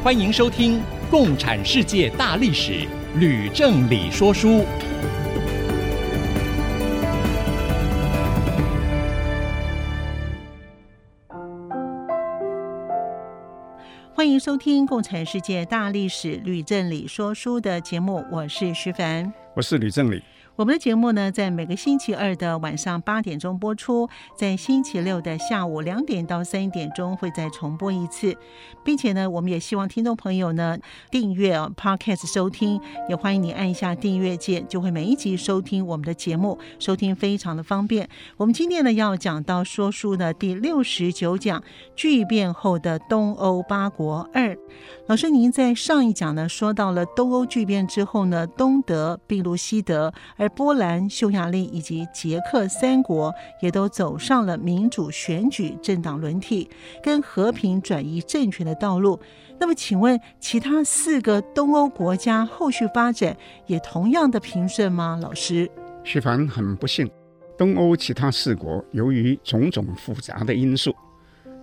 欢迎收听《共产世界大历史》，吕正理说书。欢迎收听《共产世界大历史》，吕正理说书的节目，我是徐凡，我是吕正理。我们的节目呢，在每个星期二的晚上八点钟播出，在星期六的下午两点到三点钟会再重播一次，并且呢，我们也希望听众朋友呢订阅 Podcast 收听，也欢迎你按一下订阅键，就会每一集收听我们的节目，收听非常的方便。我们今天呢要讲到说书的第六十九讲，巨变后的东欧八国二。老师，您在上一讲呢说到了东欧巨变之后呢，东德并入西德，而波兰、匈牙利以及捷克三国也都走上了民主选举、政党轮替跟和平转移政权的道路。那么，请问其他四个东欧国家后续发展也同样的平顺吗？老师，徐凡很不幸，东欧其他四国由于种种复杂的因素，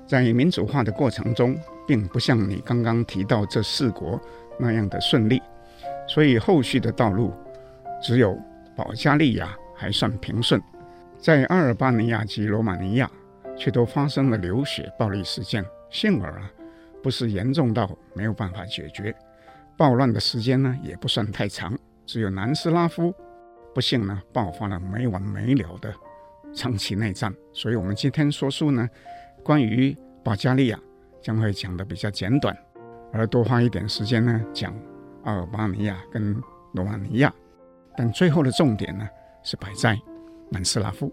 在民主化的过程中，并不像你刚刚提到这四国那样的顺利，所以后续的道路只有。保加利亚还算平顺，在阿尔巴尼亚及罗马尼亚却都发生了流血暴力事件。幸而啊，不是严重到没有办法解决。暴乱的时间呢也不算太长，只有南斯拉夫不幸呢爆发了没完没了的长期内战。所以，我们今天说书呢，关于保加利亚将会讲的比较简短，而多花一点时间呢讲阿尔巴尼亚跟罗马尼亚。但最后的重点呢，是摆在南斯拉夫。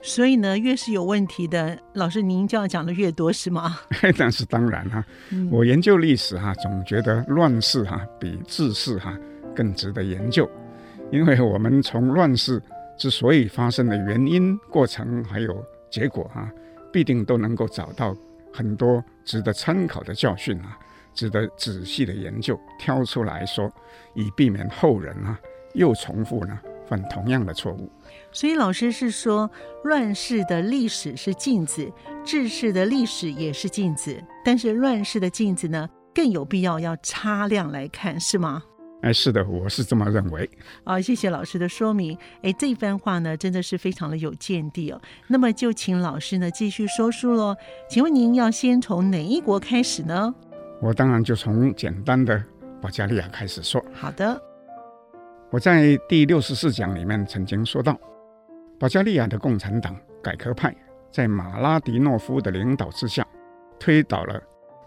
所以呢，越是有问题的老师，您就要讲的越多，是吗？那是当然哈、啊。我研究历史哈、啊，总觉得乱世哈、啊、比治世哈更值得研究，因为我们从乱世之所以发生的原因、过程还有结果哈、啊，必定都能够找到很多值得参考的教训啊，值得仔细的研究，挑出来说，以避免后人啊。又重复呢，犯同样的错误。所以老师是说，乱世的历史是镜子，治世的历史也是镜子。但是乱世的镜子呢，更有必要要擦亮来看，是吗？哎，是的，我是这么认为。啊，谢谢老师的说明。哎，这番话呢，真的是非常的有见地哦。那么就请老师呢继续说书喽。请问您要先从哪一国开始呢？我当然就从简单的保加利亚开始说。好的。我在第六十四讲里面曾经说到，保加利亚的共产党改革派在马拉迪诺夫的领导之下，推倒了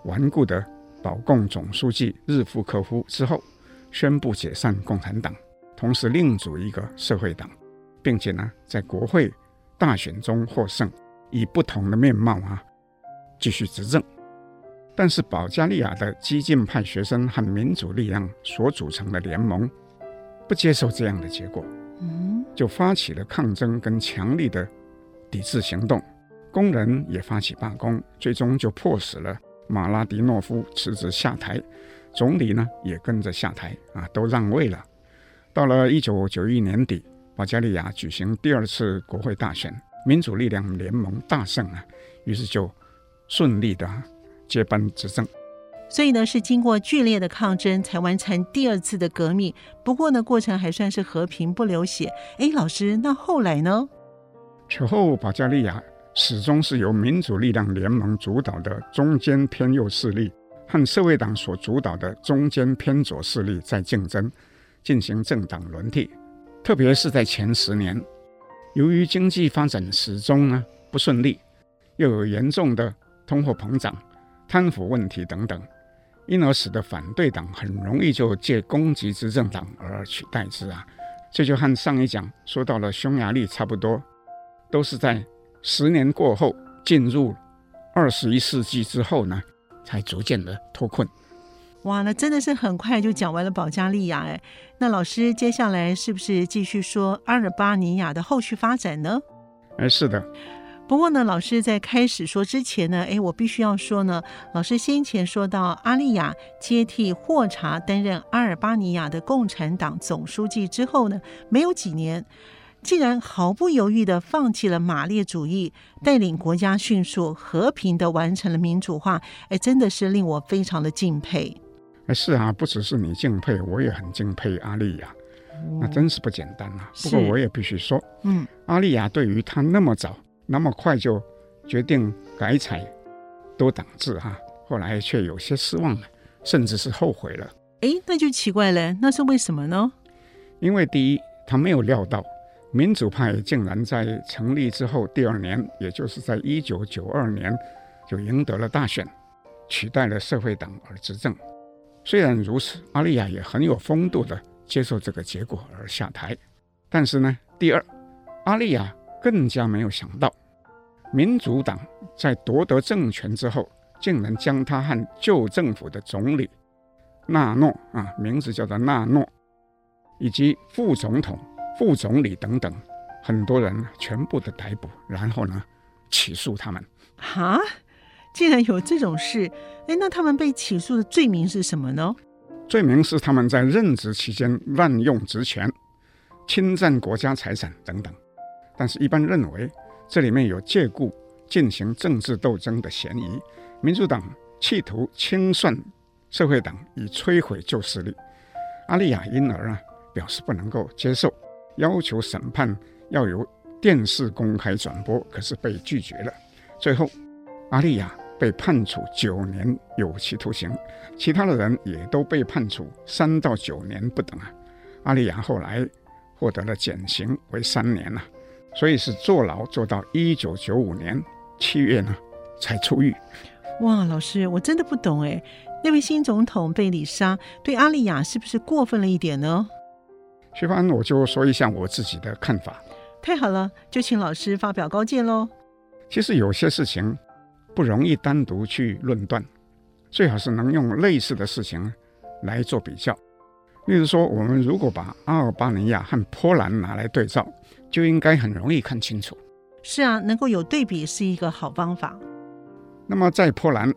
顽固的保共总书记日夫科夫之后，宣布解散共产党，同时另组一个社会党，并且呢，在国会大选中获胜，以不同的面貌啊继续执政。但是保加利亚的激进派学生和民主力量所组成的联盟。不接受这样的结果，就发起了抗争跟强力的抵制行动，工人也发起罢工，最终就迫使了马拉迪诺夫辞职下台，总理呢也跟着下台啊，都让位了。到了一九九一年底，保加利亚举行第二次国会大选，民主力量联盟大胜啊，于是就顺利的接班执政。所以呢，是经过剧烈的抗争才完成第二次的革命。不过呢，过程还算是和平，不流血。哎，老师，那后来呢？此后，保加利亚始终是由民主力量联盟主导的中间偏右势力和社会党所主导的中间偏左势力在竞争，进行政党轮替。特别是在前十年，由于经济发展始终呢不顺利，又有严重的通货膨胀、贪腐问题等等。因而使得反对党很容易就借攻击执政党而取代之啊，这就和上一讲说到了匈牙利差不多，都是在十年过后进入二十一世纪之后呢，才逐渐的脱困。哇，那真的是很快就讲完了保加利亚哎。那老师接下来是不是继续说阿尔巴尼亚的后续发展呢？哎，是的。不过呢，老师在开始说之前呢，哎，我必须要说呢，老师先前说到阿利亚接替霍查担任阿尔巴尼亚的共产党总书记之后呢，没有几年，竟然毫不犹豫地放弃了马列主义，带领国家迅速和平地完成了民主化，哎，真的是令我非常的敬佩。哎，是啊，不只是你敬佩，我也很敬佩阿丽亚，那真是不简单啊。不过我也必须说，嗯，阿丽亚对于他那么早。那么快就决定改采多党制哈，后来却有些失望了，甚至是后悔了。哎，那就奇怪了，那是为什么呢？因为第一，他没有料到民主派竟然在成立之后第二年，也就是在一九九二年就赢得了大选，取代了社会党而执政。虽然如此，阿利亚也很有风度地接受这个结果而下台。但是呢，第二，阿利亚。更加没有想到，民主党在夺得政权之后，竟然将他和旧政府的总理纳诺啊，名字叫做纳诺，以及副总统、副总理等等很多人全部的逮捕，然后呢，起诉他们。哈，竟然有这种事！哎，那他们被起诉的罪名是什么呢？罪名是他们在任职期间滥用职权、侵占国家财产等等。但是，一般认为这里面有借故进行政治斗争的嫌疑。民主党企图清算社会党，以摧毁旧势力。阿利亚因而啊表示不能够接受，要求审判要由电视公开转播，可是被拒绝了。最后，阿利亚被判处九年有期徒刑，其他的人也都被判处三到九年不等啊。阿利亚后来获得了减刑为三年呐、所以是坐牢坐到一九九五年七月呢，才出狱。哇，老师，我真的不懂哎，那位新总统贝里莎对阿利亚是不是过分了一点呢？徐帆，我就说一下我自己的看法。太好了，就请老师发表高见喽。其实有些事情不容易单独去论断，最好是能用类似的事情来做比较。例如说，我们如果把阿尔巴尼亚和波兰拿来对照，就应该很容易看清楚。是啊，能够有对比是一个好方法。那么在波兰，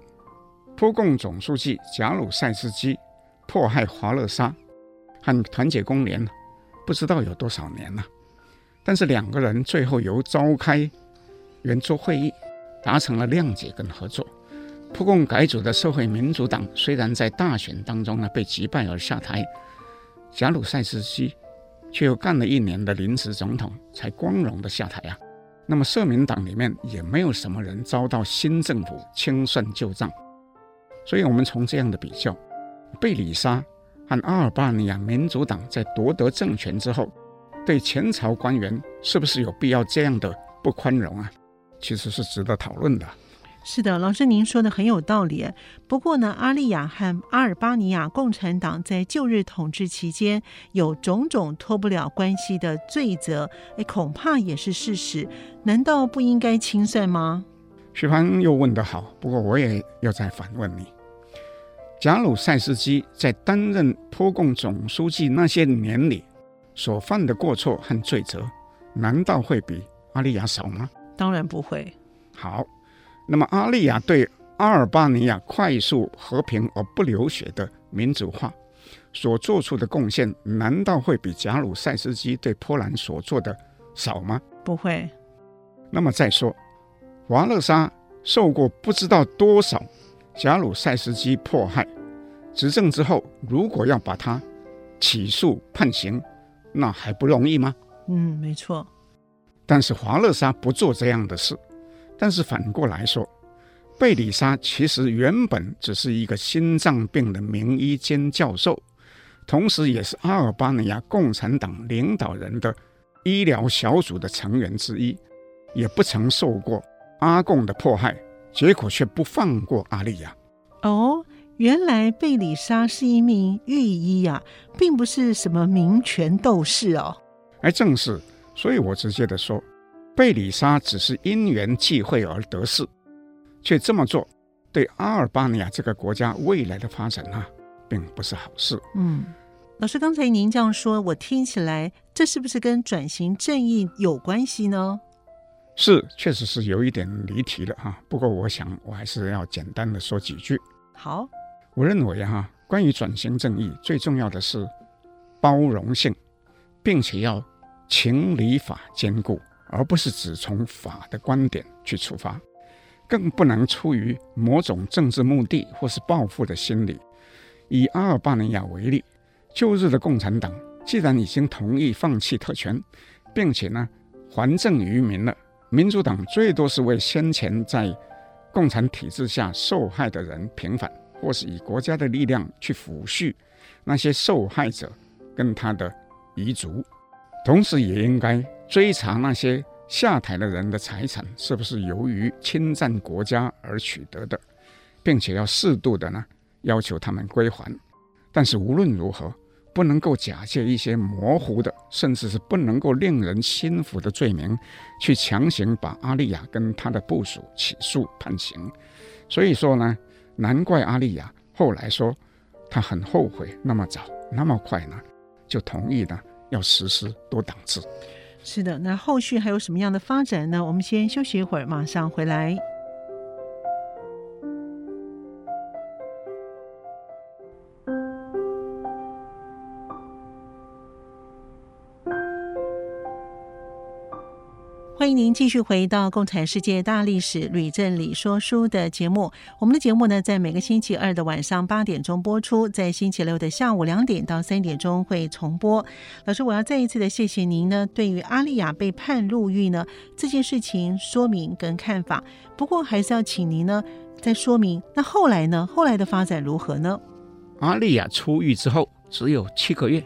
波共总书记贾鲁塞斯基迫害华勒沙和团结工联，不知道有多少年了。但是两个人最后由召开圆桌会议，达成了谅解跟合作。波共改组的社会民主党虽然在大选当中呢被击败而下台。贾鲁塞斯基却又干了一年的临时总统，才光荣的下台啊。那么社民党里面也没有什么人遭到新政府清算旧账，所以我们从这样的比较，贝里莎和阿尔巴尼亚民主党在夺得政权之后，对前朝官员是不是有必要这样的不宽容啊？其实是值得讨论的。是的，老师您说的很有道理。不过呢，阿利亚和阿尔巴尼亚共产党在旧日统治期间有种种脱不了关系的罪责，哎，恐怕也是事实。难道不应该清算吗？徐帆又问得好，不过我也要再反问你：贾鲁塞斯基在担任波共总书记那些年里所犯的过错和罪责，难道会比阿利亚少吗？当然不会。好。那么，阿利亚对阿尔巴尼亚快速和平而不流血的民主化所做出的贡献，难道会比贾鲁塞斯基对波兰所做的少吗？不会。那么再说，华勒沙受过不知道多少贾鲁塞斯基迫害，执政之后，如果要把他起诉判刑，那还不容易吗？嗯，没错。但是华勒沙不做这样的事。但是反过来说，贝里莎其实原本只是一个心脏病的名医兼教授，同时也是阿尔巴尼亚共产党领导人的医疗小组的成员之一，也不曾受过阿贡的迫害，结果却不放过阿利亚。哦，原来贝里莎是一名御医呀，并不是什么民权斗士哦。哎，正是，所以我直接的说。贝里莎只是因缘际会而得势，却这么做，对阿尔巴尼亚这个国家未来的发展啊，并不是好事。嗯，老师刚才您这样说，我听起来这是不是跟转型正义有关系呢？是，确实是有一点离题了哈。不过我想我还是要简单的说几句。好，我认为哈，关于转型正义最重要的是包容性，并且要情理法兼顾，而不是只从法的观点去出发，更不能出于某种政治目的或是报复的心理。以阿尔巴尼亚为例，旧日的共产党既然已经同意放弃特权，并且呢还政于民了。民主党最多是为先前在共产体制下受害的人平反，或是以国家的力量去抚恤那些受害者跟他的遗族，同时也应该追查那些下台的人的财产是不是由于侵占国家而取得的，并且要适度的呢要求他们归还。但是无论如何，不能够假借一些模糊的，甚至是不能够令人信服的罪名，去强行把阿丽亚跟他的部属起诉判刑。所以说呢，难怪阿丽亚后来说他很后悔那么早那么快呢就同意呢要实施多党制。是的，那后续还有什么样的发展呢？我们先休息一会儿，马上回来。欢迎您继续回到《共产世界大历史吕正理说书》的节目。我们的节目呢，在每个星期二的晚上八点钟播出，在星期六的下午两点到三点钟会重播。老师，我要再一次的谢谢您呢，对于阿丽亚被判入狱呢这件事情说明跟看法。不过，还是要请您呢再说明，那后来呢？后来的发展如何呢？阿丽亚出狱之后只有七个月，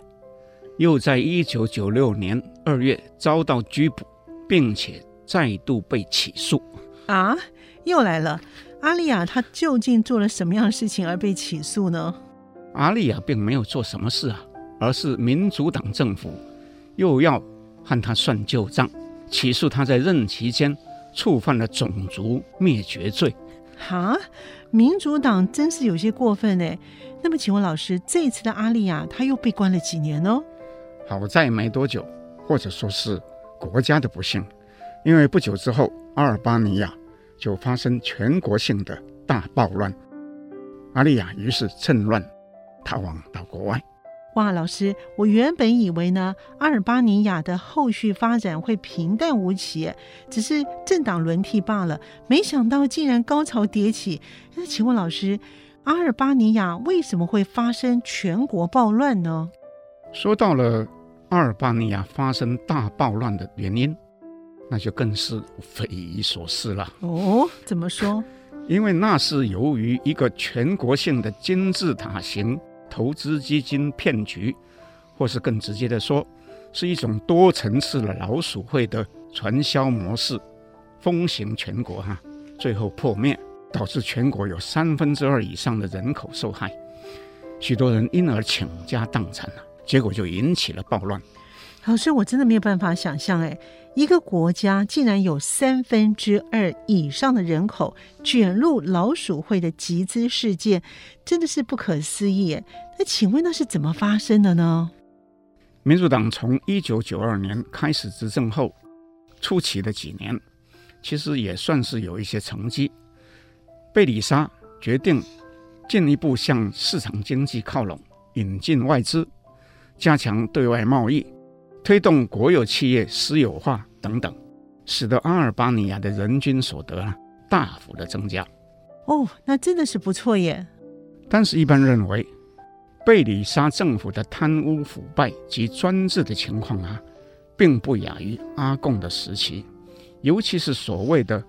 又在一九九六年二月遭到拘捕。并且再度被起诉啊！又来了，阿丽亚她究竟做了什么样的事情而被起诉呢？阿丽亚并没有做什么事啊，而是民主党政府又要和他算旧账，起诉他在任期间触犯了种族灭绝罪。哈，民主党真是有些过分呢。那么，请问老师，这次的阿丽亚她又被关了几年呢？好在没多久，或者说是。国家的不幸，因为不久之后，阿尔巴尼亚就发生全国性的大暴乱，阿丽亚于是趁乱逃亡到国外。哇，老师，我原本以为呢，阿尔巴尼亚的后续发展会平淡无奇，只是政党轮替罢了，没想到竟然高潮迭起。那请问老师，阿尔巴尼亚为什么会发生全国暴乱呢？说到了。阿尔巴尼亚发生大暴乱的原因，那就更是匪夷所思了。哦，怎么说？因为那是由于一个全国性的金字塔型投资基金骗局，或是更直接的说，是一种多层次的老鼠会的传销模式，风行全国哈，最后破灭，导致全国有三分之二以上的人口受害，许多人因而倾家荡产了。结果就引起了暴乱。老师，我真的没有办法想象，哎，一个国家竟然有三分之二以上的人口卷入老鼠会的集资事件，真的是不可思议。那请问那是怎么发生的呢？民主党从一九九二年开始执政后，初期的几年，其实也算是有一些成绩。贝里莎决定进一步向市场经济靠拢，引进外资。加强对外贸易，推动国有企业私有化等等，使得阿尔巴尼亚的人均所得啊大幅的增加。哦，那真的是不错耶。但是，一般认为，贝里沙政府的贪污腐败及专制的情况啊，并不亚于阿贡的时期，尤其是所谓的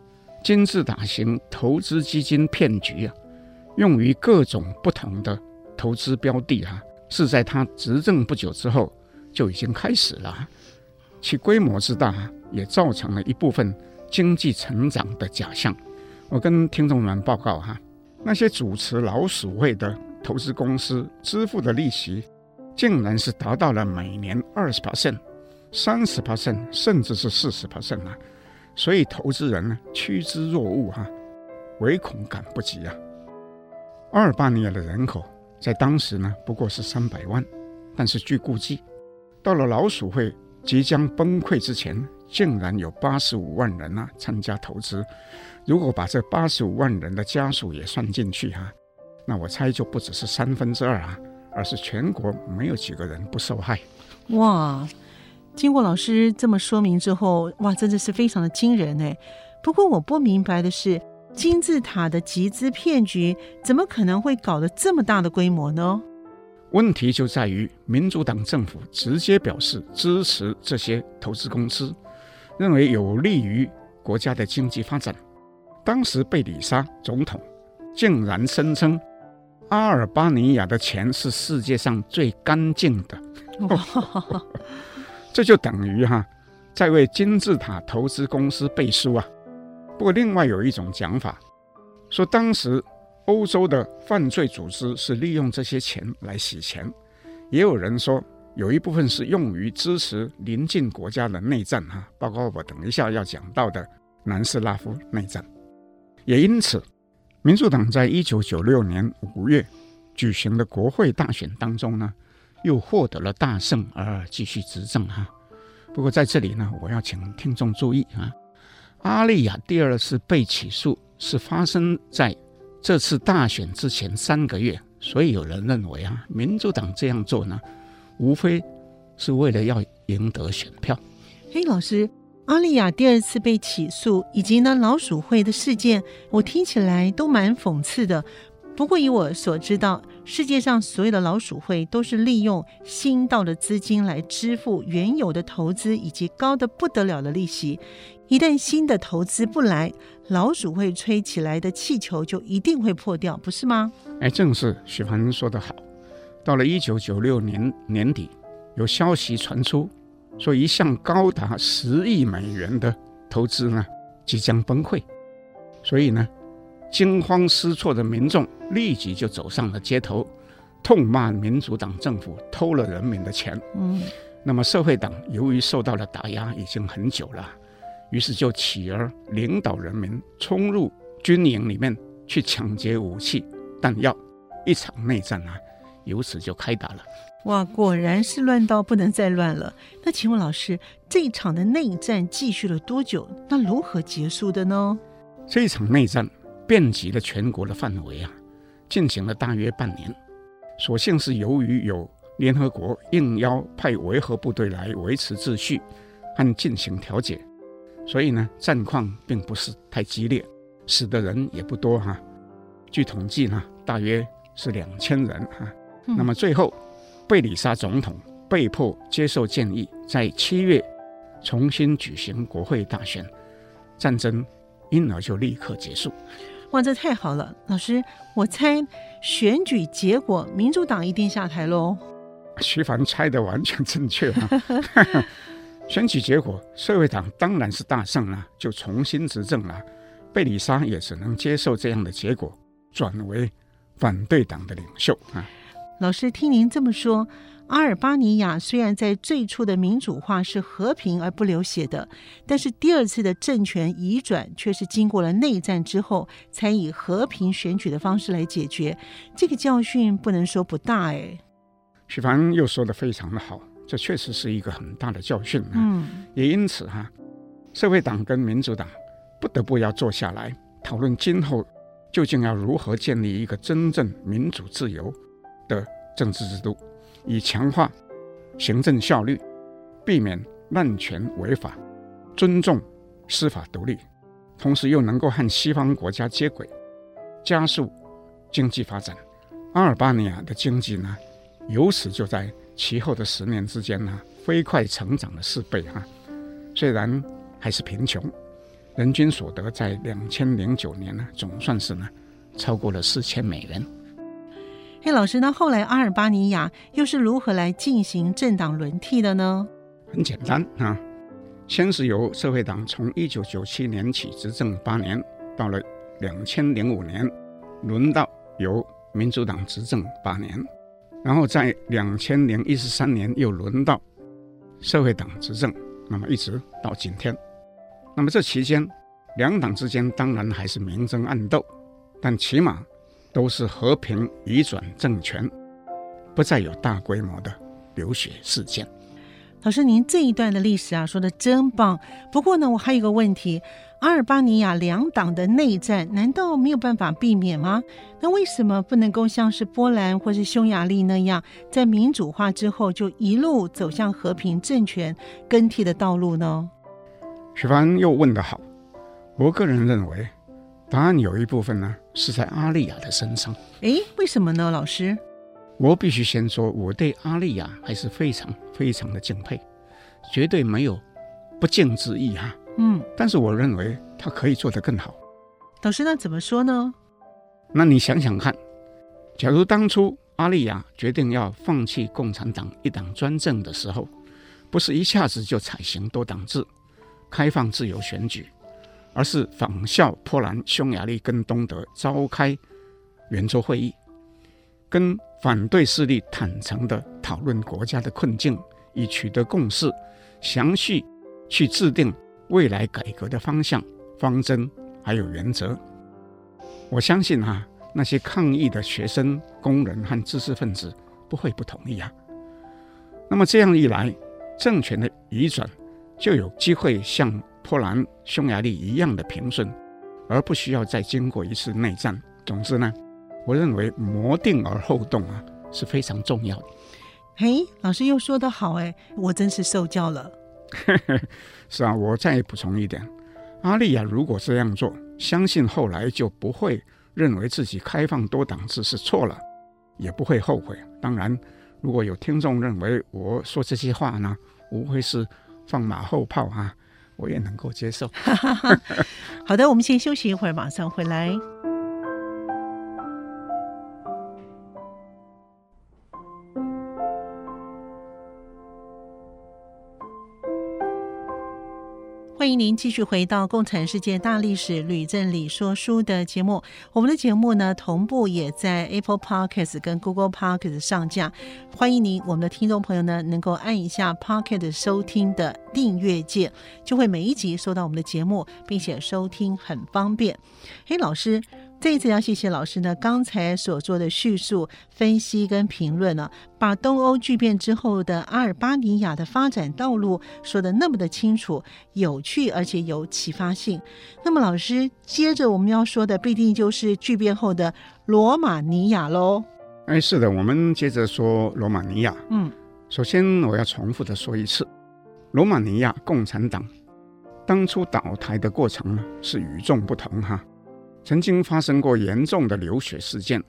金字塔型投资基金骗局啊，用于各种不同的投资标的啊。是在他执政不久之后就已经开始了，其规模之大也造成了一部分经济成长的假象。我跟听众们报告哈，那些主持老鼠会的投资公司支付的利息，竟然是达到了每年二十 percent、三十帕渗甚至是四十帕渗啊！所以投资人呢趋之若鹜哈，唯恐赶不及啊！阿尔巴尼亚的人口。在当时呢不过是三百万，但是据估计，到了老鼠会即将崩溃之前，竟然有八十五万人啊参加投资。如果把这八十五万人的家属也算进去哈、那我猜就不只是三分之二啊，而是全国没有几个人不受害。哇，经过老师这么说明之后，哇，真的是非常的惊人哎。不过我不明白的是，金字塔的集资骗局怎么可能会搞得这么大的规模呢？问题就在于民主党政府直接表示支持这些投资公司，认为有利于国家的经济发展。当时贝里莎总统竟然声称阿尔巴尼亚的钱是世界上最干净的，这就等于哈在为金字塔投资公司背书啊。不过，另外有一种讲法，说当时欧洲的犯罪组织是利用这些钱来洗钱，也有人说有一部分是用于支持邻近国家的内战，哈，包括我等一下要讲到的南斯拉夫内战。也因此，民主党在一九九六年五月举行的国会大选当中呢，又获得了大胜而继续执政，哈。不过在这里呢，我要请听众注意啊。阿丽亚第二次被起诉是发生在这次大选之前三个月，所以有人认为啊，民主党这样做呢，无非是为了要赢得选票。嘿，老师，阿丽亚第二次被起诉以及呢老鼠会的事件，我听起来都蛮讽刺的。不过以我所知道，世界上所有的老鼠会都是利用新到的资金来支付原有的投资以及高得不得了的利息。一旦新的投资不来，老鼠会吹起来的气球就一定会破掉，不是吗？哎，正是许凡说得好。到了一九九六年年底，有消息传出，说一项高达十亿美元的投资呢即将崩溃，所以呢，惊慌失措的民众立即就走上了街头，痛骂民主党政府偷了人民的钱。嗯，那么社会党由于受到了打压已经很久了。于是就起而领导人民冲入军营里面去抢劫武器弹药，一场内战啊，由此就开打了。哇，果然是乱到不能再乱了。那请问老师，这一场的内战继续了多久？那如何结束的呢？这一场内战遍及了全国的范围啊，进行了大约半年。所幸是由于有联合国应邀派维和部队来维持秩序和进行调解。所以呢，战况并不是太激烈，死的人也不多哈、啊。据统计呢，大约是两千人哈、啊。嗯、那么最后，贝里沙总统被迫接受建议，在七月重新举行国会大选，战争因而就立刻结束。哇，这太好了，老师，我猜选举结果民主党一定下台喽。徐凡猜的完全正确啊。选举结果，社会党当然是大胜了，就重新执政了。贝里莎也只能接受这样的结果，转为反对党的领袖啊。老师，听您这么说，阿尔巴尼亚虽然在最初的民主化是和平而不流血的，但是第二次的政权移转却是经过了内战之后，才以和平选举的方式来解决。这个教训不能说不大哎。许凡又说的非常的好。这确实是一个很大的教训啊！嗯，也因此哈，社会党跟民主党不得不要坐下来讨论今后究竟要如何建立一个真正民主自由的政治制度，以强化行政效率，避免滥权违法，尊重司法独立，同时又能够和西方国家接轨，加速经济发展。阿尔巴尼亚的经济呢，由此就在。其后的十年之间呢，飞快成长了四倍哈。虽然还是贫穷，人均所得在两千零九年呢，总算是呢超过了四千美元。嘿，老师，那后来阿尔巴尼亚又是如何来进行政党轮替的呢？很简单啊，先是由社会党从一九九七年起执政八年，到了两千零五年，轮到由民主党执政八年。然后在两千零一十三年又轮到社会党执政，那么一直到今天。那么这期间，两党之间当然还是明争暗斗，但起码都是和平移转政权，不再有大规模的流血事件。老师，您这一段的历史啊，说的真棒。不过呢，我还有一个问题：阿尔巴尼亚两党的内战，难道没有办法避免吗？那为什么不能够像是波兰或是匈牙利那样，在民主化之后就一路走向和平政权更替的道路呢？许凡又问得好，我个人认为。答案有一部分呢是在阿丽亚的身上。诶，为什么呢，老师？我必须先说，我对阿丽亚还是非常非常的敬佩，绝对没有不敬之意哈。嗯，但是我认为他可以做得更好。老师，那怎么说呢？那你想想看，假如当初阿丽亚决定要放弃共产党一党专政的时候，不是一下子就采行多党制、开放自由选举。而是仿效波兰、匈牙利跟东德召开圆桌会议，跟反对势力坦诚地讨论国家的困境，以取得共识，详细去制定未来改革的方向、方针还有原则。我相信啊，那些抗议的学生、工人和知识分子不会不同意啊。那么这样一来，政权的移转就有机会像。波兰、匈牙利一样的平顺，而不需要再经过一次内战。总之呢，我认为谋定而后动啊是非常重要的。嘿，老师又说得好哎，我真是受教了。是啊，我再补充一点，阿丽亚如果这样做，相信后来就不会认为自己开放多党制是错了，也不会后悔。当然，如果有听众认为我说这些话呢，无非是放马后炮啊。我也能够接受。好的，我们先休息一会儿，马上回来。欢迎您继续回到《共产世界大历史吕正理说书》的节目。我们的节目呢，同步也在 Apple Podcast 跟 Google Podcast 上架。欢迎您，我们的听众朋友呢，能够按一下 Pocket 收听的订阅键，就会每一集收到我们的节目，并且收听很方便。嘿，老师。这一次要谢谢老师呢，刚才所做的叙述、分析跟评论呢，把东欧巨变之后的阿尔巴尼亚的发展道路说的那么的清楚、有趣，而且有启发性。那么，老师接着我们要说的，必定就是巨变后的罗马尼亚喽。哎，是的，我们接着说罗马尼亚。嗯，首先我要重复的说一次，罗马尼亚共产党当初倒台的过程呢，是与众不同哈。曾经发生过严重的流血事件。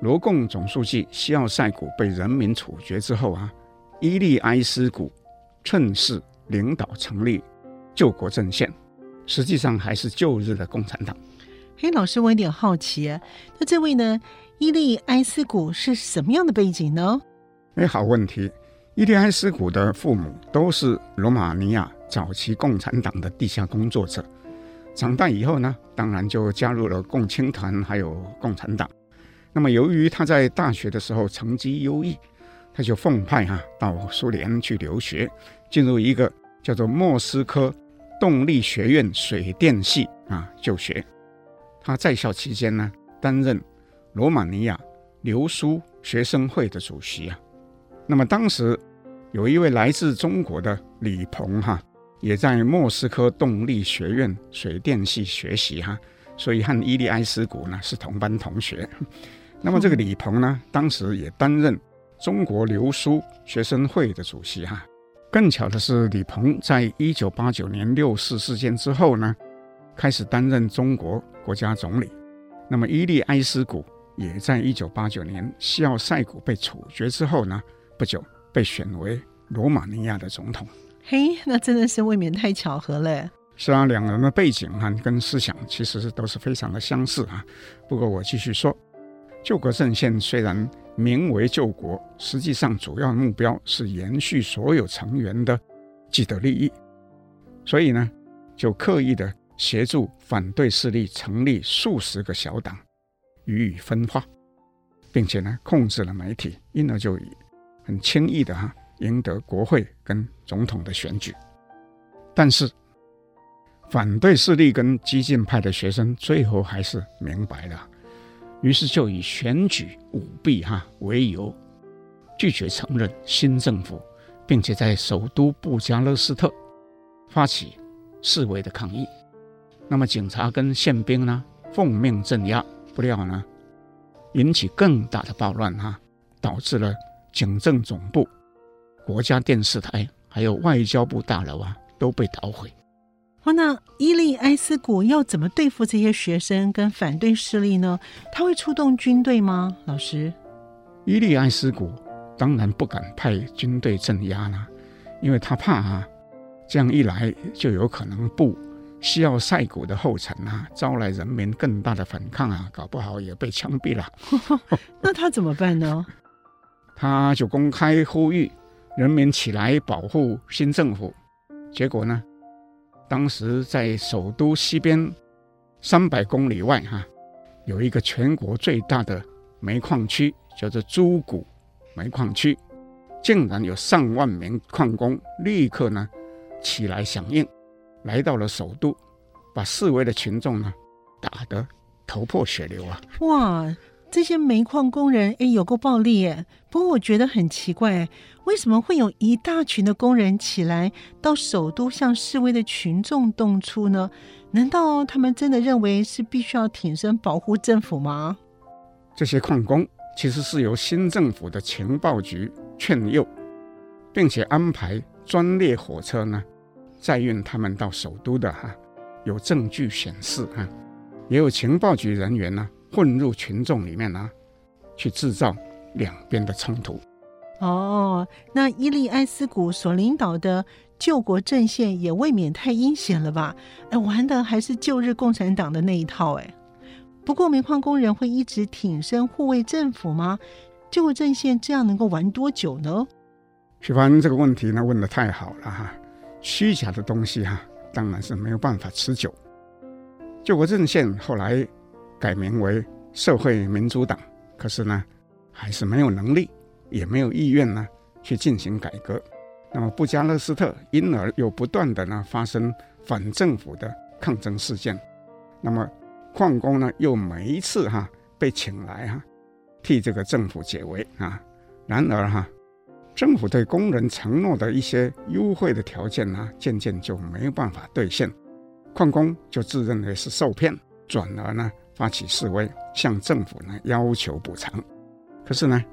罗共总书记西奥塞古被人民处决之后啊，伊利埃斯古趁势领导成立救国阵线，实际上还是旧日的共产党。嘿，老师，我有点好奇，啊那这位呢，伊利埃斯古是什么样的背景呢？哎，好问题。伊利埃斯古的父母都是罗马尼亚早期共产党的地下工作者。长大以后呢，当然就加入了共青团，还有共产党。那么，由于他在大学的时候成绩优异，他就奉派哈、啊、到苏联去留学，进入一个叫做莫斯科动力学院水电系啊就学。他在校期间呢，担任罗马尼亚留苏学生会的主席啊。那么当时有一位来自中国的李鹏哈。也在莫斯科动力学院水电系学习哈，所以和伊利埃斯古呢是同班同学。那么这个李鹏呢，当时也担任中国留苏学生会的主席哈。更巧的是，李鹏在一九八九年六四事件之后呢，开始担任中国国家总理。那么伊利埃斯古也在一九八九年西奥塞古被处决之后呢，不久被选为罗马尼亚的总统。嘿，那真的是未免太巧合了。是啊，两人的背景哈跟思想其实是都是非常的相似啊。不过我继续说，救国阵线虽然名为救国，实际上主要目标是延续所有成员的既得利益，所以呢，就刻意的协助反对势力成立数十个小党，予以分化，并且呢控制了媒体，因而就很轻易的哈。赢得国会跟总统的选举，但是反对势力跟激进派的学生最后还是明白了，于是就以选举舞弊哈为由，拒绝承认新政府，并且在首都布加勒斯特发起示威的抗议。那么警察跟宪兵呢，奉命镇压，不料呢，引起更大的暴乱哈，导致了警政总部、国家电视台还有外交部大楼啊都被捣毁。哦，那伊利埃斯谷要怎么对付这些学生跟反对势力呢？他会出动军队吗？老师，伊利埃斯谷当然不敢派军队镇压了，因为他怕啊，这样一来就有可能步西奥塞谷的后尘啊，招来人民更大的反抗啊，搞不好也被枪毙了。那他怎么办呢？他就公开呼吁人民起来保护新政府，结果呢？当时在首都西边三百公里外，哈，有一个全国最大的煤矿区，叫做朱古煤矿区，竟然有上万名矿工立刻呢起来响应，来到了首都，把示威的群众呢打得头破血流啊！哇！这些煤矿工人，哎，有过暴力耶！不过我觉得很奇怪，为什么会有一大群的工人起来到首都向示威的群众动粗呢？难道他们真的认为是必须要挺身保护政府吗？这些矿工其实是由新政府的情报局劝诱，并且安排专列火车呢载运他们到首都的哈，有证据显示哈，也有情报局人员呢。混入群众里面呢、啊，去制造两边的冲突。哦，那伊利埃斯谷所领导的救国阵线也未免太阴险了吧？哎，玩的还是旧日共产党的那一套哎。不过煤矿工人会一直挺身护卫政府吗？救国阵线这样能够玩多久呢？徐凡这个问题呢问得太好了哈，虚假的东西哈当然是没有办法持久。救国阵线后来。改名为社会民主党，可是呢，还是没有能力，也没有意愿呢去进行改革。那么布加勒斯特因而又不断的呢发生反政府的抗争事件。那么矿工呢又每一次哈被请来哈替这个政府解围啊。然而哈政府对工人承诺的一些优惠的条件呢渐渐就没有办法兑现，矿工就自认为是受骗，转而呢。发起示威，向政府呢要求补偿。可是呢，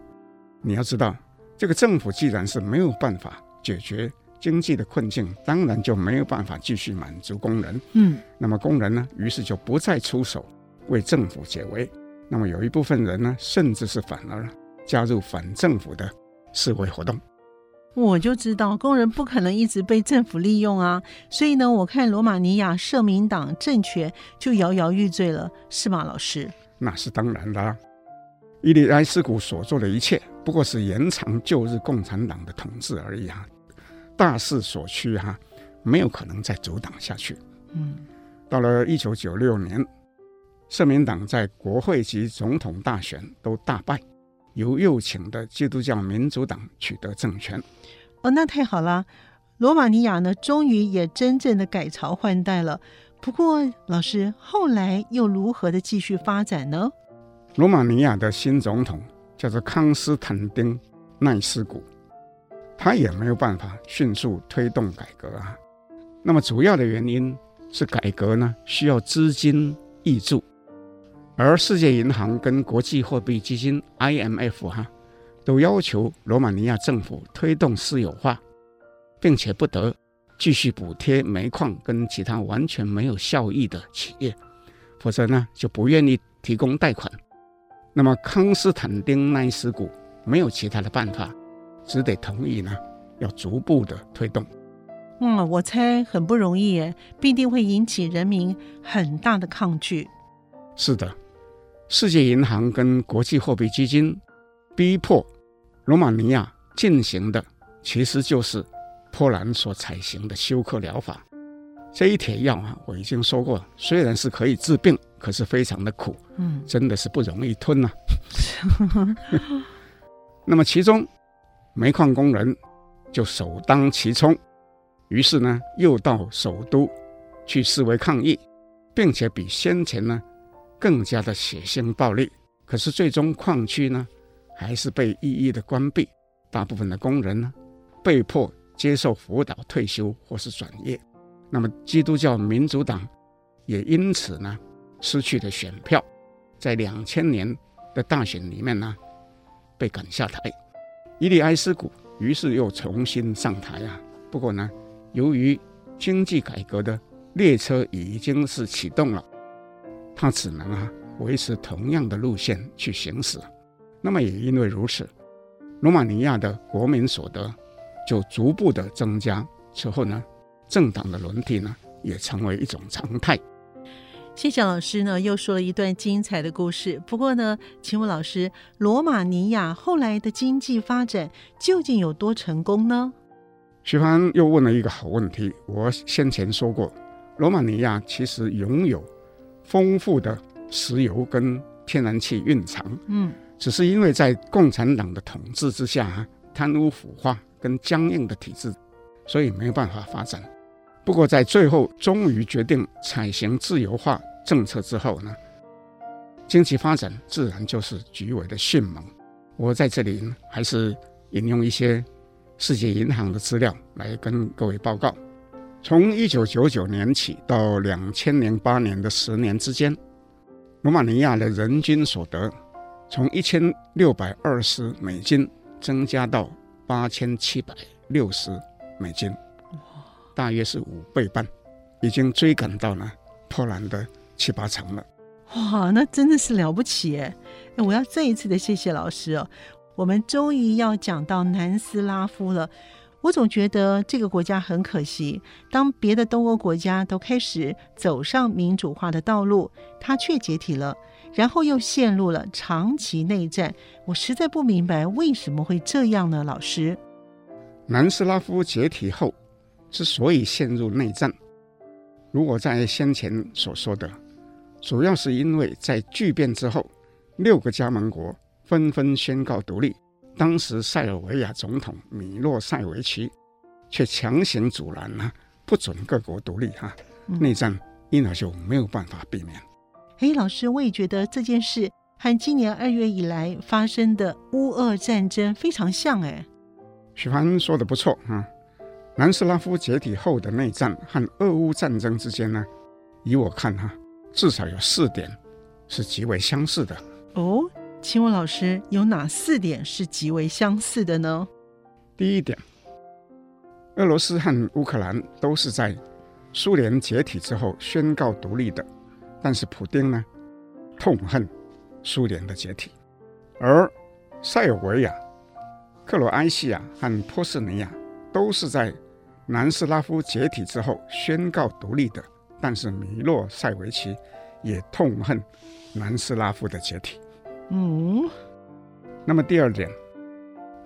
你要知道，这个政府既然是没有办法解决经济的困境，当然就没有办法继续满足工人。嗯，那么工人呢，于是就不再出手为政府解围。那么有一部分人呢，甚至是反而加入反政府的示威活动。我就知道工人不可能一直被政府利用啊，所以呢，我看罗马尼亚社民党政权就摇摇欲坠了，是吗，老师？那是当然的。伊利埃斯谷所做的一切，不过是延长旧日共产党的统治而已啊，大势所趋哈，没有可能再阻挡下去。嗯，到了一九九六年，社民党在国会及总统大选都大败。由右倾的基督教民主党取得政权，哦，那太好了，罗马尼亚呢，终于也真正的改朝换代了。不过，老师后来又如何的继续发展呢？罗马尼亚的新总统叫做康斯坦丁奈斯古，他也没有办法迅速推动改革啊。那么，主要的原因是改革呢需要资金挹注。而世界银行跟国际货币基金 IMF 哈，都要求罗马尼亚政府推动私有化，并且不得继续补贴煤矿跟其他完全没有效益的企业，否则呢就不愿意提供贷款。那么康斯坦丁奈斯谷没有其他的办法，只得同意呢要逐步的推动。嗯，我猜很不容易耶，必定会引起人民很大的抗拒。是的。世界银行跟国际货币基金逼迫罗马尼亚进行的，其实就是波兰所采行的休克疗法。这一帖药啊，我已经说过，虽然是可以治病，可是非常的苦，嗯，真的是不容易吞呐、啊。那么其中煤矿工人就首当其冲，于是呢，又到首都去示威抗议，并且比先前呢。更加的血腥暴力，可是最终矿区呢，还是被一一的关闭，大部分的工人呢，被迫接受辅导退休或是转业。那么基督教民主党也因此呢，失去了选票，在两千年的大选里面呢，被赶下台。伊利埃斯谷于是又重新上台啊。不过呢，由于经济改革的列车已经是启动了，他只能啊。维持同样的路线去行驶，那么也因为如此，罗马尼亚的国民所得就逐步的增加。此后呢，政党的轮替呢也成为一种常态。谢谢老师呢，又说了一段精彩的故事。不过呢，请问老师，罗马尼亚后来的经济发展究竟有多成功呢？徐帆又问了一个好问题。我先前说过，罗马尼亚其实拥有丰富的。石油跟天然气蕴藏，嗯，只是因为在共产党的统治之下，贪污腐化跟僵硬的体制，所以没有办法发展。不过在最后终于决定采行自由化政策之后呢，经济发展自然就是极为的迅猛。我在这里还是引用一些世界银行的资料来跟各位报告：从一九九九年起到两千零八年的十年之间。罗马尼亚的人均所得从一千六百二十美金增加到八千七百六十美金，大约是五倍半，已经追赶到了波兰的七八成了。哇，那真的是了不起哎！我要再一次的谢谢老师哦，我们终于要讲到南斯拉夫了。我总觉得这个国家很可惜，当别的东欧国家都开始走上民主化的道路，它却解体了，然后又陷入了长期内战。我实在不明白为什么会这样呢？老师，南斯拉夫解体后之所以陷入内战，如果在先前所说的，主要是因为在剧变之后，六个加盟国纷纷宣告独立。当时塞尔维亚总统米洛塞维奇却强行阻拦呢，不准各国独立哈，内战因而就没有办法避免。哎，老师，我也觉得这件事和今年二月以来发生的乌俄战争非常像哎。许凡说的不错啊，南斯拉夫解体后的内战和俄乌战争之间呢，以我看哈，至少有四点是极为相似的哦。请问老师，有哪四点是极为相似的呢？第一点，俄罗斯和乌克兰都是在苏联解体之后宣告独立的，但是普丁呢，痛恨苏联的解体，而塞尔维亚、克罗埃西亚和波斯尼亚都是在南斯拉夫解体之后宣告独立的，但是米洛塞维奇也痛恨南斯拉夫的解体。嗯，那么第二点，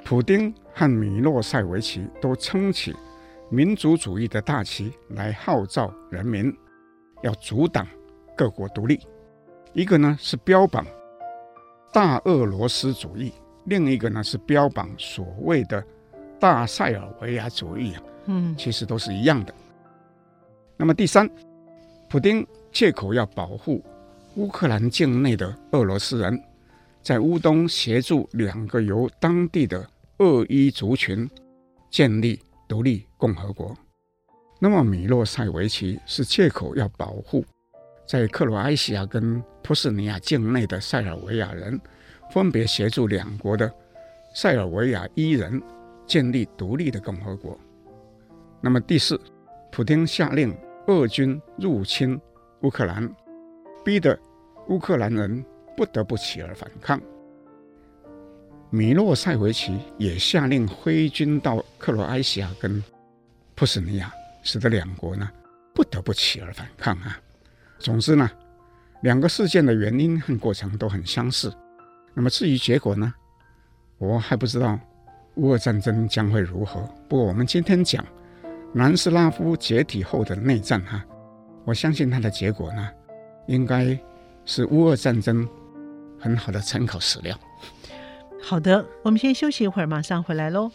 普丁和米洛塞维奇都撑起民族主义的大旗来号召人民要阻挡各国独立。一个呢是标榜大俄罗斯主义，另一个呢是标榜所谓的大塞尔维亚主义啊。嗯，其实都是一样的。那么第三，普丁借口要保护乌克兰境内的俄罗斯人。在乌东协助两个由当地的鄂伊族群建立独立共和国。那么米洛塞维奇是借口要保护在克罗埃西亚跟波斯尼亚境内的塞尔维亚人，分别协助两国的塞尔维亚伊人建立独立的共和国。那么第四，普丁下令俄军入侵乌克兰，逼得乌克兰人。不得不起而反抗。米洛塞维奇也下令挥军到克罗埃西亚跟波斯尼亚，使得两国呢不得不起而反抗啊。总之呢，两个事件的原因和过程都很相似。那么至于结果呢，我还不知道乌俄战争将会如何。不过我们今天讲南斯拉夫解体后的内战哈，我相信它的结果呢，应该是乌俄战争。很好的参考史料。好的，我们先休息一会儿，马上回来喽。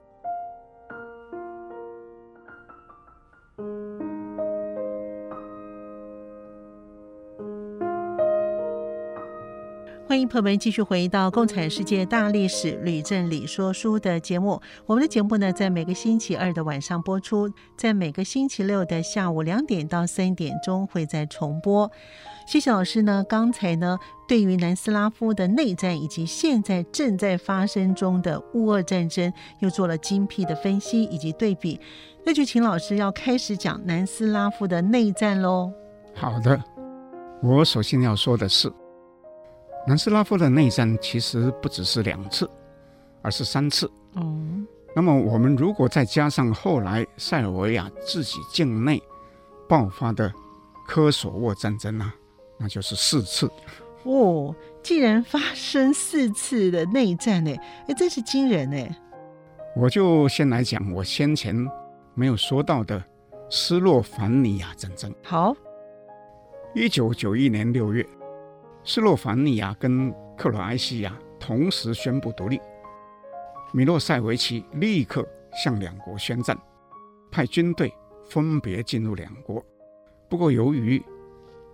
迎朋友们，继续回到《共产世界大历史吕正理说书》的节目。我们的节目呢，在每个星期二的晚上播出，在每个星期六的下午两点到三点钟会再重播。谢谢老师呢，刚才呢，对于南斯拉夫的内战以及现在正在发生中的乌俄战争，又做了精辟的分析以及对比。那就请老师要开始讲南斯拉夫的内战喽。好的，我首先要说的是。南斯拉夫的内战其实不只是两次，而是三次。哦，那么我们如果再加上后来塞尔维亚自己境内爆发的科索沃战争呢，那就是四次。哦，竟然发生四次的内战呢？哎，真是惊人呢。我就先来讲我先前没有说到的斯洛伐尼亚战争。好，一九九一年六月。斯洛伐尼亚跟克罗埃西亚同时宣布独立，米洛塞维奇立刻向两国宣战，派军队分别进入两国。不过，由于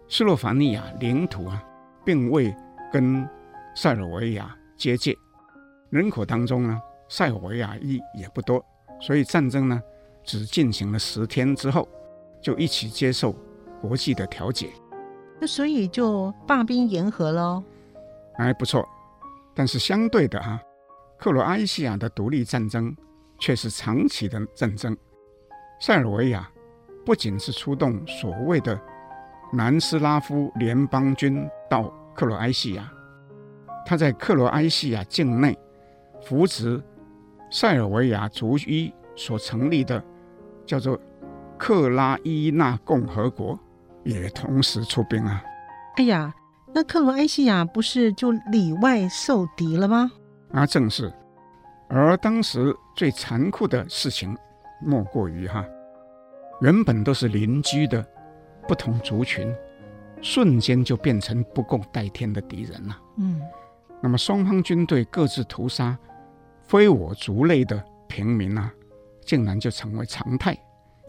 斯洛伐尼亚领土啊，并未跟塞尔维亚接界，人口当中呢，塞尔维亚裔也不多，所以战争呢，只进行了十天之后，就一起接受国际的调解。那所以就罢兵言和喽，哎，不错。但是相对的啊，克罗埃西亚的独立战争却是长期的战争。塞尔维亚不仅是出动所谓的南斯拉夫联邦军到克罗埃西亚，他在克罗埃西亚境内扶植塞尔维亚族裔所成立的叫做克拉伊纳共和国。也同时出兵啊！哎呀，那克罗埃西亚不是就里外受敌了吗？啊，正是。而当时最残酷的事情，莫过于哈，原本都是邻居的不同族群，瞬间就变成不共戴天的敌人了。嗯，那么双方军队各自屠杀非我族类的平民啊，竟然就成为常态。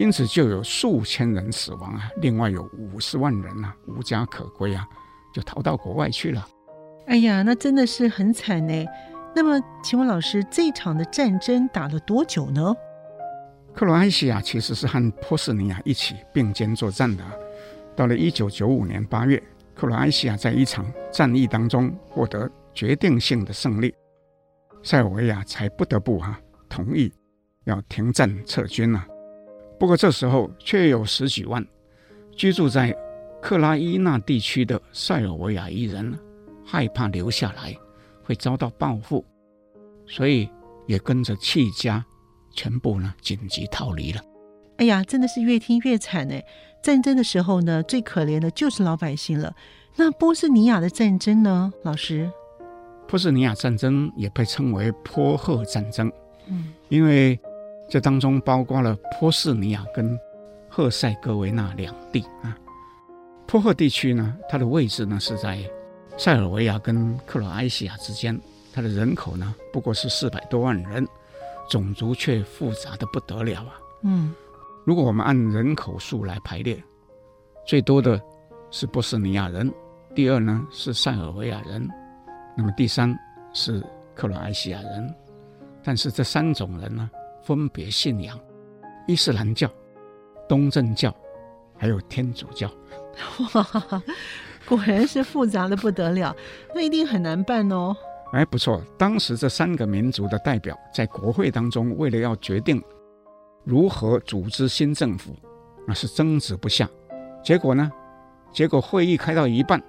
因此就有数千人死亡啊，另外有五十万人啊无家可归啊，就逃到国外去了。哎呀，那真的是很惨呢。那么，请问老师，这场的战争打了多久呢？克罗埃西亚其实是和波斯尼亚一起并肩作战的。到了一九九五年八月，克罗埃西亚在一场战役当中获得决定性的胜利，塞尔维亚才不得不哈、啊、同意要停战撤军啊。不过这时候却有十几万居住在克拉伊纳地区的塞尔维亚裔人害怕留下来会遭到报复，所以也跟着弃家，全部呢紧急逃离了。哎呀，真的是越听越惨哎！战争的时候呢，最可怜的就是老百姓了。那波斯尼亚的战争呢，老师？波斯尼亚战争也被称为波赫战争，嗯，因为。这当中包括了波斯尼亚跟赫塞哥维纳两地啊。波赫地区呢，它的位置呢是在塞尔维亚跟克罗埃西亚之间，它的人口呢不过是四百多万人，种族却复杂的不得了啊。嗯，如果我们按人口数来排列，最多的是波斯尼亚人，第二呢是塞尔维亚人，那么第三是克罗埃西亚人，但是这三种人呢，分别信仰伊斯兰教、东正教，还有天主教。哇，果然是复杂的不得了，那一定很难办哦。哎，不错，当时这三个民族的代表在国会当中，为了要决定如何组织新政府，那是争执不下。结果呢？结果会议开到一半，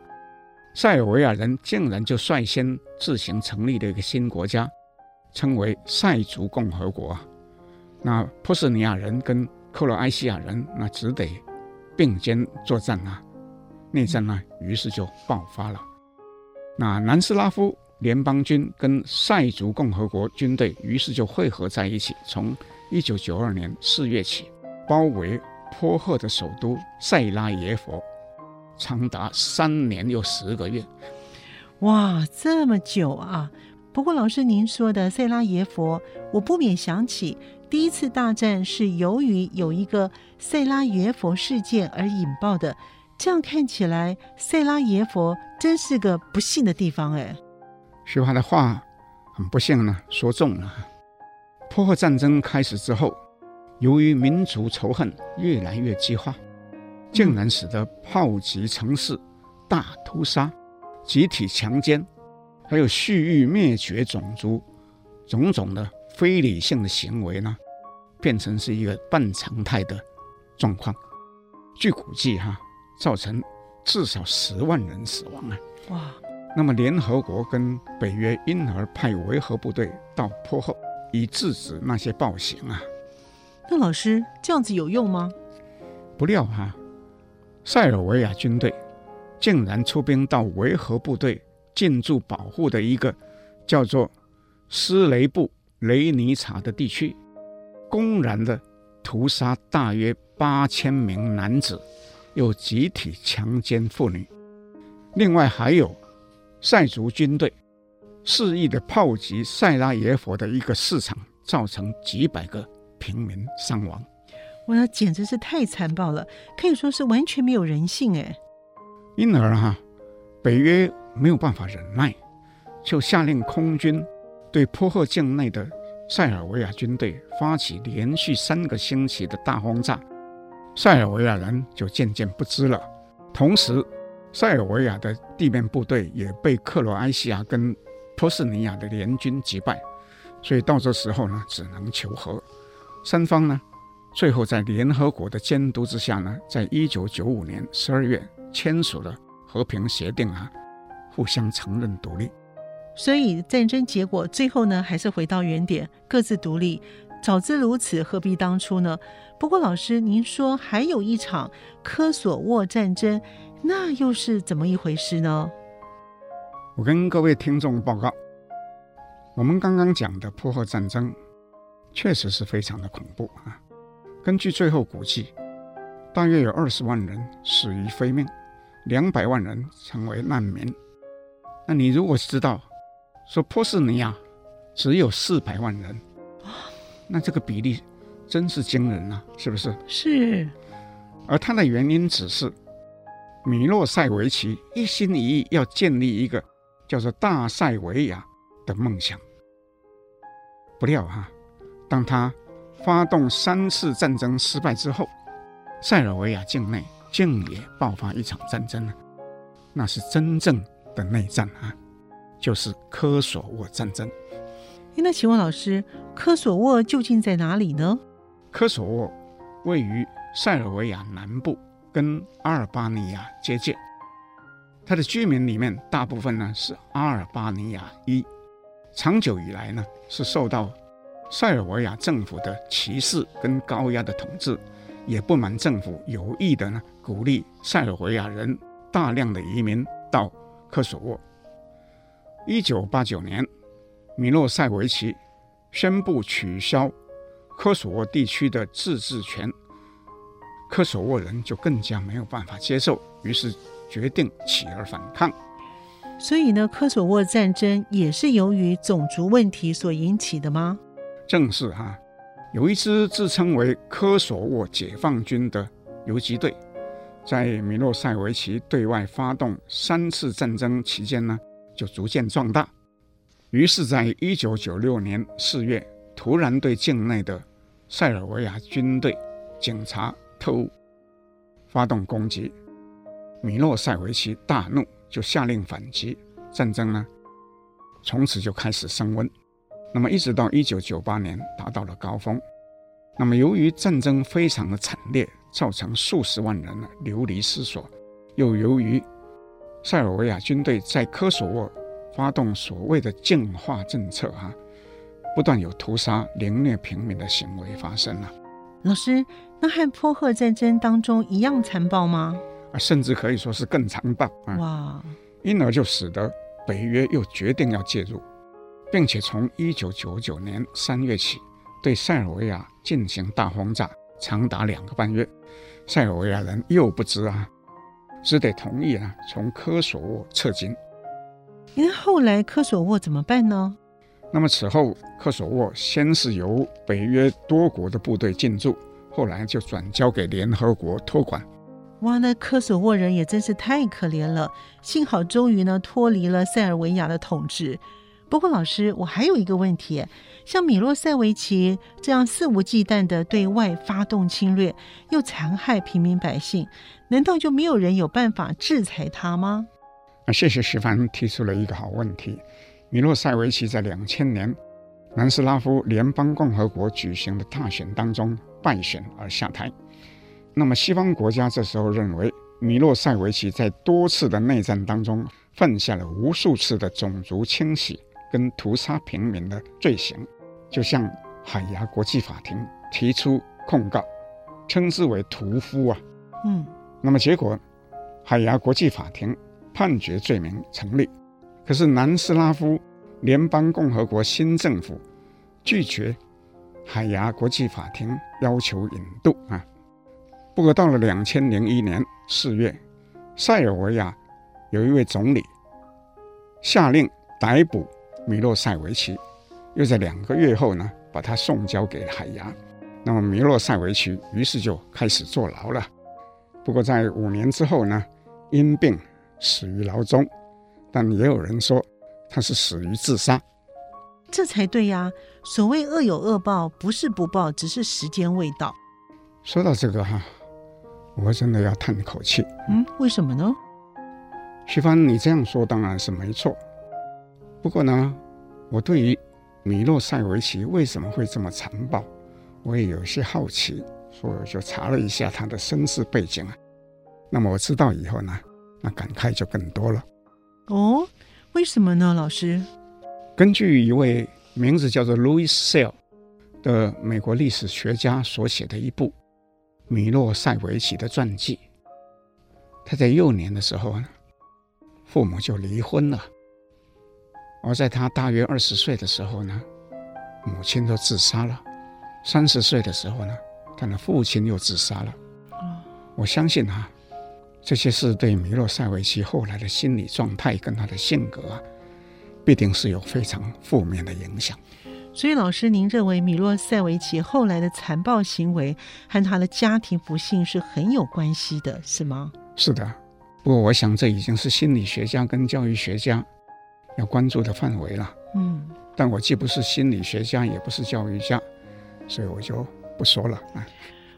塞尔维亚人竟然就率先自行成立了一个新国家，称为塞族共和国。那波斯尼亚人跟克罗埃西亚人那只得并肩作战啊，内战呢，于是就爆发了。那南斯拉夫联邦军跟塞族共和国军队于是就汇合在一起，从一九九二年四月起，包围波赫的首都塞拉耶佛，长达三年又十个月。哇，这么久啊！不过老师您说的塞拉耶佛，我不免想起。第一次大战是由于有一个塞拉耶佛事件而引爆的，这样看起来，塞拉耶佛真是个不幸的地方哎。徐华的话很不幸呢，说中了。波赫战争开始之后，由于民族仇恨越来越激化，竟然使得炮击城市、大屠杀、集体强奸，还有蓄意灭绝种族，种种的非理性的行为呢，变成是一个半常态的状况。据估计，哈，造成至少十万人死亡啊！哇！那么联合国跟北约因而派维和部队到坡后。以制止那些暴行啊！那老师这样子有用吗？不料哈、啊，塞尔维亚军队竟然出兵到维和部队进驻保护的一个叫做斯雷布雷尼察的地区，公然的屠杀大约八千名男子，又集体强奸妇女。另外还有塞族军队。肆意的炮击塞拉耶佛的一个市场，造成几百个平民伤亡。哇，那简直是太残暴了，可以说是完全没有人性哎。因而哈，北约没有办法忍耐，就下令空军对波赫境内的塞尔维亚军队发起连续三个星期的大轰炸。塞尔维亚人就渐渐不支了，同时塞尔维亚的地面部队也被克罗埃西亚跟波斯尼亚的联军击败，所以到这时候呢，只能求和。三方呢，最后在联合国的监督之下呢，在一九九五年十二月签署了和平协定啊，互相承认独立。所以战争结果最后呢，还是回到原点，各自独立。早知如此，何必当初呢？不过老师，您说还有一场科索沃战争，那又是怎么一回事呢？我跟各位听众报告，我们刚刚讲的波赫战争确实是非常的恐怖啊。根据最后估计，大约有二十万人死于非命，两百万人成为难民。那你如果知道说波斯尼亚只有四百万人，那这个比例真是惊人啊，是不是？是。而它的原因只是米洛塞维奇一心一意要建立一个。叫做大塞维亚的梦想，不料哈、啊，当他发动三次战争失败之后，塞尔维亚境内竟也爆发一场战争了，那是真正的内战啊，就是科索沃战争。那请问老师，科索沃究竟在哪里呢？科索沃位于塞尔维亚南部，跟阿尔巴尼亚接界。它的居民里面大部分呢是阿尔巴尼亚裔，长久以来呢是受到塞尔维亚政府的歧视跟高压的统治，也不满政府有意的呢鼓励塞尔维亚人大量的移民到科索沃。一九八九年，米洛塞维奇宣布取消科索沃地区的自治权，科索沃人就更加没有办法接受，于是。决定起而反抗，所以呢，科索沃战争也是由于种族问题所引起的吗？正是哈，有一支自称为科索沃解放军的游击队，在米洛塞维奇对外发动三次战争期间呢，就逐渐壮大，于是，在一九九六年四月，突然对境内的塞尔维亚军队、警察、特务发动攻击。米洛塞维奇大怒，就下令反击。战争呢，从此就开始升温。那么一直到一九九八年达到了高峰。那么由于战争非常的惨烈，造成数十万人呢流离失所，又由于塞尔维亚军队在科索沃发动所谓的净化政策，哈，不断有屠杀、凌虐平民的行为发生了。老师，那和波赫战争当中一样残暴吗？啊甚至可以说是更残暴啊！哇！因而就使得北约又决定要介入，并且从一九九九年三月起对塞尔维亚进行大轰炸，长达两个半月。塞尔维亚人又不知啊，只得同意啊从科索沃撤军。那后来科索沃怎么办呢？那么此后，科索沃先是由北约多国的部队进驻，后来就转交给联合国托管。哇，那科索沃人也真是太可怜了。幸好终于呢脱离了塞尔维亚的统治。不过老师，我还有一个问题：像米洛塞维奇这样肆无忌惮地对外发动侵略，又残害平民百姓，难道就没有人有办法制裁他吗？啊，谢谢徐帆提出了一个好问题。米洛塞维奇在两千年南斯拉夫联邦共和国举行的大选当中败选而下台。那么，西方国家这时候认为，米洛塞维奇在多次的内战当中犯下了无数次的种族清洗跟屠杀平民的罪行，就向海牙国际法庭提出控告，称之为屠夫啊。嗯，那么结果，海牙国际法庭判决罪名成立，可是南斯拉夫联邦共和国新政府拒绝海牙国际法庭要求引渡啊。不过，到了两千零一年四月，塞尔维亚有一位总理下令逮捕米洛塞维奇，又在两个月后呢，把他送交给了海牙。那么，米洛塞维奇于是就开始坐牢了。不过，在五年之后呢，因病死于牢中。但也有人说他是死于自杀。这才对呀！所谓恶有恶报，不是不报，只是时间未到。说到这个哈。我真的要叹一口气。嗯，为什么呢？徐帆，你这样说当然是没错。不过呢，我对于米洛塞维奇为什么会这么残暴，我也有些好奇，所以我就查了一下他的身世背景啊。那么我知道以后呢，那感慨就更多了。哦，为什么呢，老师？根据一位名字叫做 Louis Sell 的美国历史学家所写的一部。米洛塞维奇的传记。他在幼年的时候呢，父母就离婚了。而在他大约二十岁的时候呢，母亲都自杀了。三十岁的时候呢，他的父亲又自杀了。我相信啊，这些事对米洛塞维奇后来的心理状态跟他的性格啊，必定是有非常负面的影响。所以，老师，您认为米洛塞维奇后来的残暴行为和他的家庭不幸是很有关系的，是吗？是的。不过，我想这已经是心理学家跟教育学家要关注的范围了。嗯。但我既不是心理学家，也不是教育家，所以我就不说了。啊。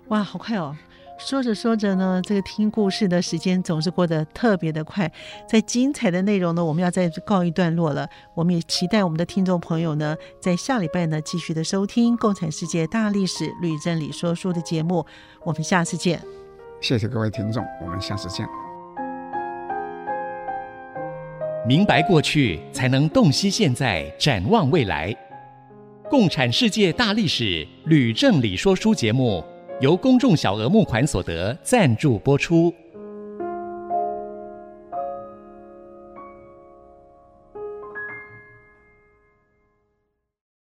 哇，好快哦！说着说着呢，这个听故事的时间总是过得特别的快。在精彩的内容呢，我们要再告一段落了。我们也期待我们的听众朋友呢，在下礼拜呢继续的收听《共产世界大历史吕正理说书》的节目。我们下次见。谢谢各位听众，我们下次见。明白过去，才能洞悉现在，展望未来。《共产世界大历史吕正理说书》节目。由公众小额募款所得赞助播出。